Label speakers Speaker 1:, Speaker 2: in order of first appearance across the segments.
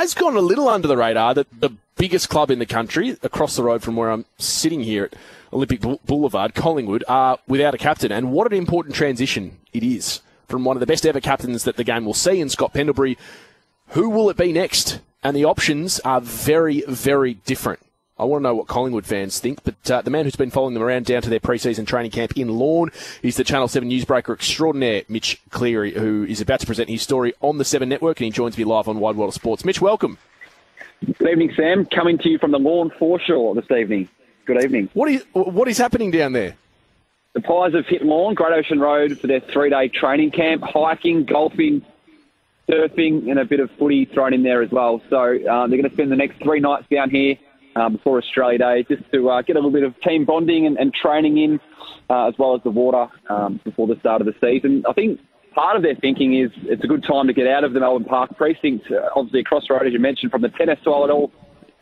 Speaker 1: has gone a little under the radar that the biggest club in the country, across the road from where I'm sitting here at Olympic Boulevard, Collingwood, are without a captain. And what an important transition it is from one of the best ever captains that the game will see in Scott Pendlebury. Who will it be next? And the options are very, very different. I want to know what Collingwood fans think, but uh, the man who's been following them around down to their pre-season training camp in Lorne is the Channel 7 newsbreaker extraordinaire, Mitch Cleary, who is about to present his story on the 7 Network, and he joins me live on Wide World of Sports. Mitch, welcome.
Speaker 2: Good evening, Sam. Coming to you from the Lorne foreshore this evening. Good evening.
Speaker 1: What is, what is happening down there?
Speaker 2: The Pies have hit Lorne, Great Ocean Road, for their three-day training camp, hiking, golfing, surfing, and a bit of footy thrown in there as well. So uh, they're going to spend the next three nights down here uh, before Australia Day, just to uh, get a little bit of team bonding and, and training in, uh, as well as the water um, before the start of the season. I think part of their thinking is it's a good time to get out of the Melbourne Park precinct, uh, obviously across the road, as you mentioned, from the tennis to it all.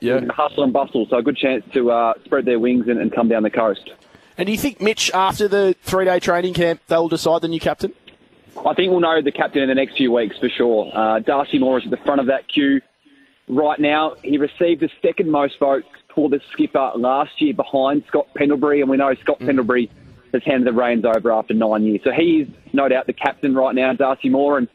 Speaker 2: Yeah. Hustle and bustle, so a good chance to uh, spread their wings and, and come down the coast.
Speaker 1: And do you think, Mitch, after the three day training camp, they'll decide the new captain?
Speaker 2: I think we'll know the captain in the next few weeks for sure. Uh, Darcy Moore is at the front of that queue right now. He received the second most votes for the skipper last year behind Scott Pendlebury, and we know Scott mm. Pendlebury has handed the reins over after nine years. So he is no doubt the captain right now, Darcy Moore, and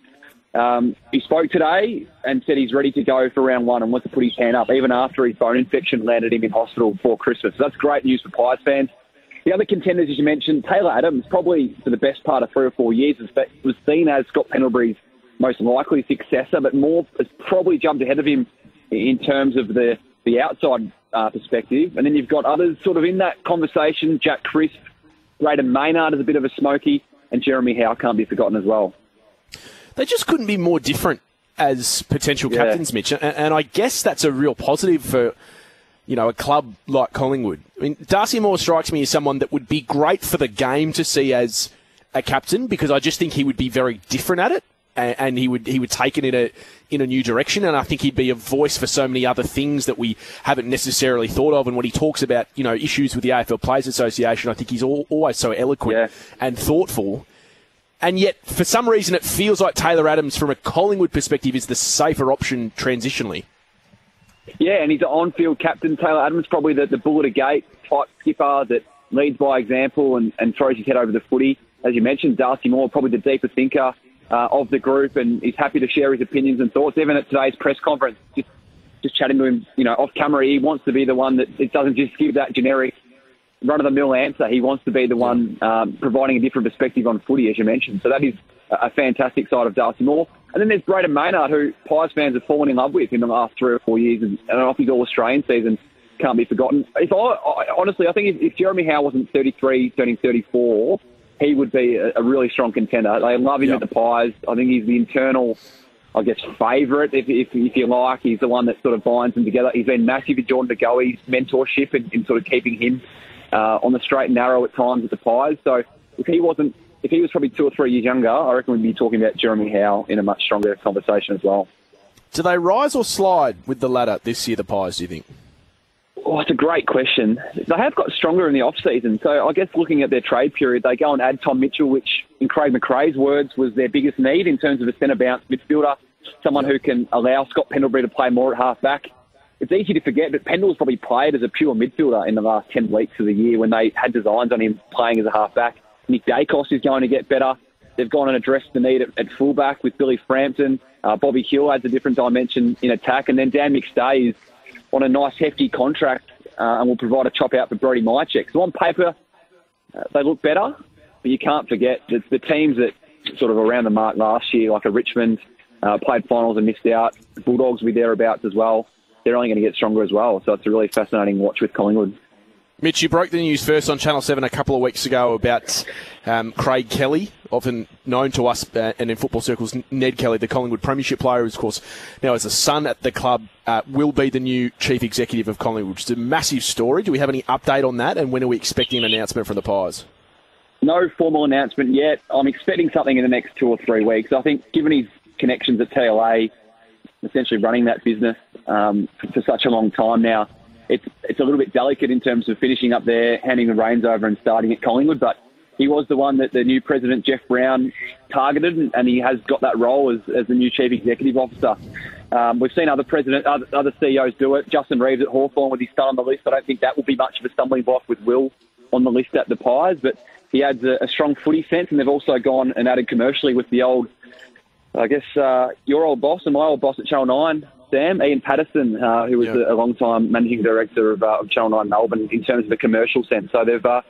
Speaker 2: um, he spoke today and said he's ready to go for round one and wants to put his hand up, even after his bone infection landed him in hospital before Christmas. So that's great news for Pies fans. The other contenders, as you mentioned, Taylor Adams, probably for the best part of three or four years, was seen as Scott Pendlebury's most likely successor, but Moore has probably jumped ahead of him in terms of the, the outside uh, perspective. And then you've got others sort of in that conversation. Jack Crisp, Brayden Maynard is a bit of a smoky, and Jeremy Howe can't be forgotten as well.
Speaker 1: They just couldn't be more different as potential captains, yeah. Mitch. And, and I guess that's a real positive for you know, a club like Collingwood. I mean, Darcy Moore strikes me as someone that would be great for the game to see as a captain because I just think he would be very different at it and, and, he would he would take it in a in a new direction. And I think he'd be a voice for so many other things that we haven't necessarily thought of. And when he talks about you know issues with the AFL Players Association, I think he's all, always so eloquent yeah. and thoughtful. And yet, for some reason, it feels like Taylor Adams, from a Collingwood perspective, is the safer option transitionally.
Speaker 2: Yeah, and he's an on-field captain. Taylor Adams, probably the, the bullet of gate type skipper that leads by example and, and throws his head over the footy. As you mentioned, Darcy Moore, probably the deeper thinker uh, of the group, and he's happy to share his opinions and thoughts. Even at today's press conference, just just chatting to him, you know, off camera, he wants to be the one that it doesn't just give that generic run of the mill answer. He wants to be the one um, providing a different perspective on footy, as you mentioned. So that is a fantastic side of Darcy Moore. And then there's Brayden Maynard, who Pies fans have fallen in love with in the last three or four years, and, and off his All Australian season can't be forgotten. If I, I honestly, I think if, if, Jeremy Howe wasn't 33, turning 34, he would be a, a really strong contender. They love him yep. at the Pies. I think he's the internal, I guess, favourite, if, if, if you like. He's the one that sort of binds them together. He's been massive in Jordan De Goey's mentorship in, in sort of keeping him uh, on the straight and narrow at times at the Pies. So if he wasn't if he was probably two or three years younger, I reckon we'd be talking about Jeremy Howe in a much stronger conversation as well.
Speaker 1: Do they rise or slide with the ladder this year, the Pies, do you think?
Speaker 2: Oh, it's a great question. They have got stronger in the off season. So I guess looking at their trade period, they go and add Tom Mitchell, which in Craig McRae's words was their biggest need in terms of a centre bounce midfielder, someone who can allow Scott Pendlebury to play more at half back. It's easy to forget, but Pendle's probably played as a pure midfielder in the last 10 weeks of the year when they had designs on him playing as a half back. Nick Daicos is going to get better. They've gone and addressed the need at, at fullback with Billy Frampton. Uh, Bobby Hill adds a different dimension in attack. And then Dan McStay is on a nice, hefty contract uh, and will provide a chop out for Brody Mihocek. So on paper, uh, they look better, but you can't forget that the teams that sort of around the mark last year, like a Richmond, uh, played finals and missed out. Bulldogs will be thereabouts as well. They're only going to get stronger as well. So it's a really fascinating watch with Collingwood.
Speaker 1: Mitch, you broke the news first on Channel 7 a couple of weeks ago about um, Craig Kelly, often known to us uh, and in football circles, Ned Kelly, the Collingwood Premiership player, who, of course, now as a son at the club, uh, will be the new chief executive of Collingwood, which is a massive story. Do we have any update on that, and when are we expecting an announcement from the Pies?
Speaker 2: No formal announcement yet. I'm expecting something in the next two or three weeks. I think, given his connections at TLA, essentially running that business um, for such a long time now, it's it's a little bit delicate in terms of finishing up there, handing the reins over, and starting at Collingwood. But he was the one that the new president Jeff Browne targeted, and he has got that role as, as the new chief executive officer. Um, we've seen other president, other, other CEOs do it. Justin Reeves at Hawthorn with his son on the list. I don't think that will be much of a stumbling block with Will on the list at the Pies, but he adds a, a strong footy sense, and they've also gone and added commercially with the old, I guess, uh, your old boss and my old boss at Channel 9, Sam, Ian Patterson, uh, who was yeah. a, a long-time managing director of, uh, of Channel 9 Melbourne in terms of the commercial sense. So they've uh,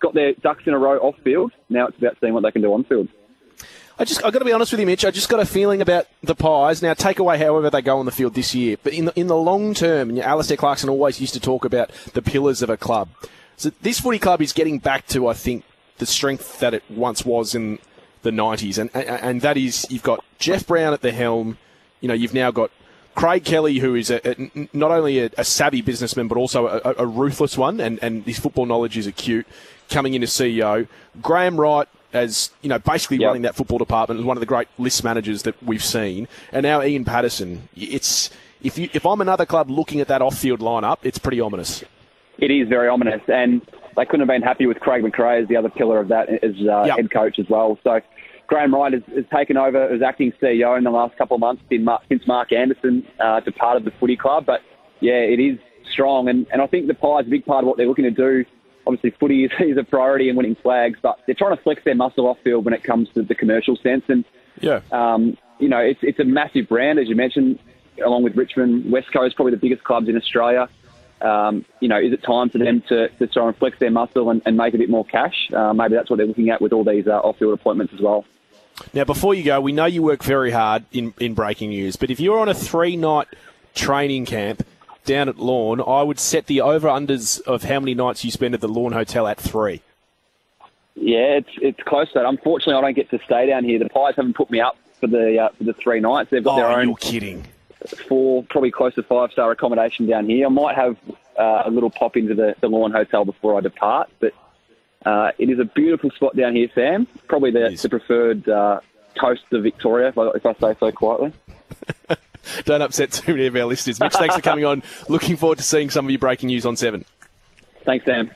Speaker 2: got their ducks in a row off-field. Now it's about seeing what they can do on-field.
Speaker 1: I just I've got to be honest with you, Mitch. I just got a feeling about the Pies. Now, take away however they go on the field this year, but in the, in the long term, and Alastair Clarkson always used to talk about the pillars of a club. So this footy club is getting back to, I think, the strength that it once was in the 90s, and and, and that is you've got Jeff Browne at the helm. You know, you've now got Craig Kelly, who is a, a, not only a, a, savvy businessman but also a, a, ruthless one, and, and his football knowledge is acute, coming in as CEO. Graham Wright, as you know, basically yep. running that football department, is one of the great list managers that we've seen, and now Ian Patterson. It's if you if I'm another club looking at that off-field lineup, it's pretty ominous.
Speaker 2: It is very ominous, and they couldn't have been happy with Craig McRae as the other pillar of that as uh, yep. head coach as well. So. Graham Wright has, has, taken over as acting CEO in the last couple of months since Mark Anderson uh, departed the footy club. But yeah, it is strong, and, and I think the Pies a big part of what they're looking to do obviously footy is, is a priority in winning flags, but they're trying to flex their muscle off field when it comes to the commercial sense. And
Speaker 1: yeah,
Speaker 2: um, you know, it's it's a massive brand as you mentioned, along with Richmond. West Coast probably the biggest clubs in Australia. Um, you know, is it time for them to, to try and flex their muscle and, and make a bit more cash? Uh, maybe that's what they're looking at with all these uh, off-field appointments as well.
Speaker 1: Now, before you go, we know you work very hard in, in breaking news, but if you're on a three-night training camp down at Lorne, I would set the over unders of how many nights you spend at the Lorne Hotel at three.
Speaker 2: Yeah, it's it's close to that. Unfortunately, I don't get to stay down here. The Pies haven't put me up for the uh, for the three nights. They've got
Speaker 1: oh,
Speaker 2: their own.
Speaker 1: You're kidding.
Speaker 2: Four, probably close to five star accommodation down here. I might have uh, a little pop into the, the Lorne Hotel before I depart, but uh, it is a beautiful spot down here, Sam. Probably the, the preferred uh, coast of Victoria, if I, if I say so quietly.
Speaker 1: Don't upset too many of our listeners. Mitch, thanks for coming on. Looking forward to seeing some of your breaking news on 7.
Speaker 2: Thanks, Sam.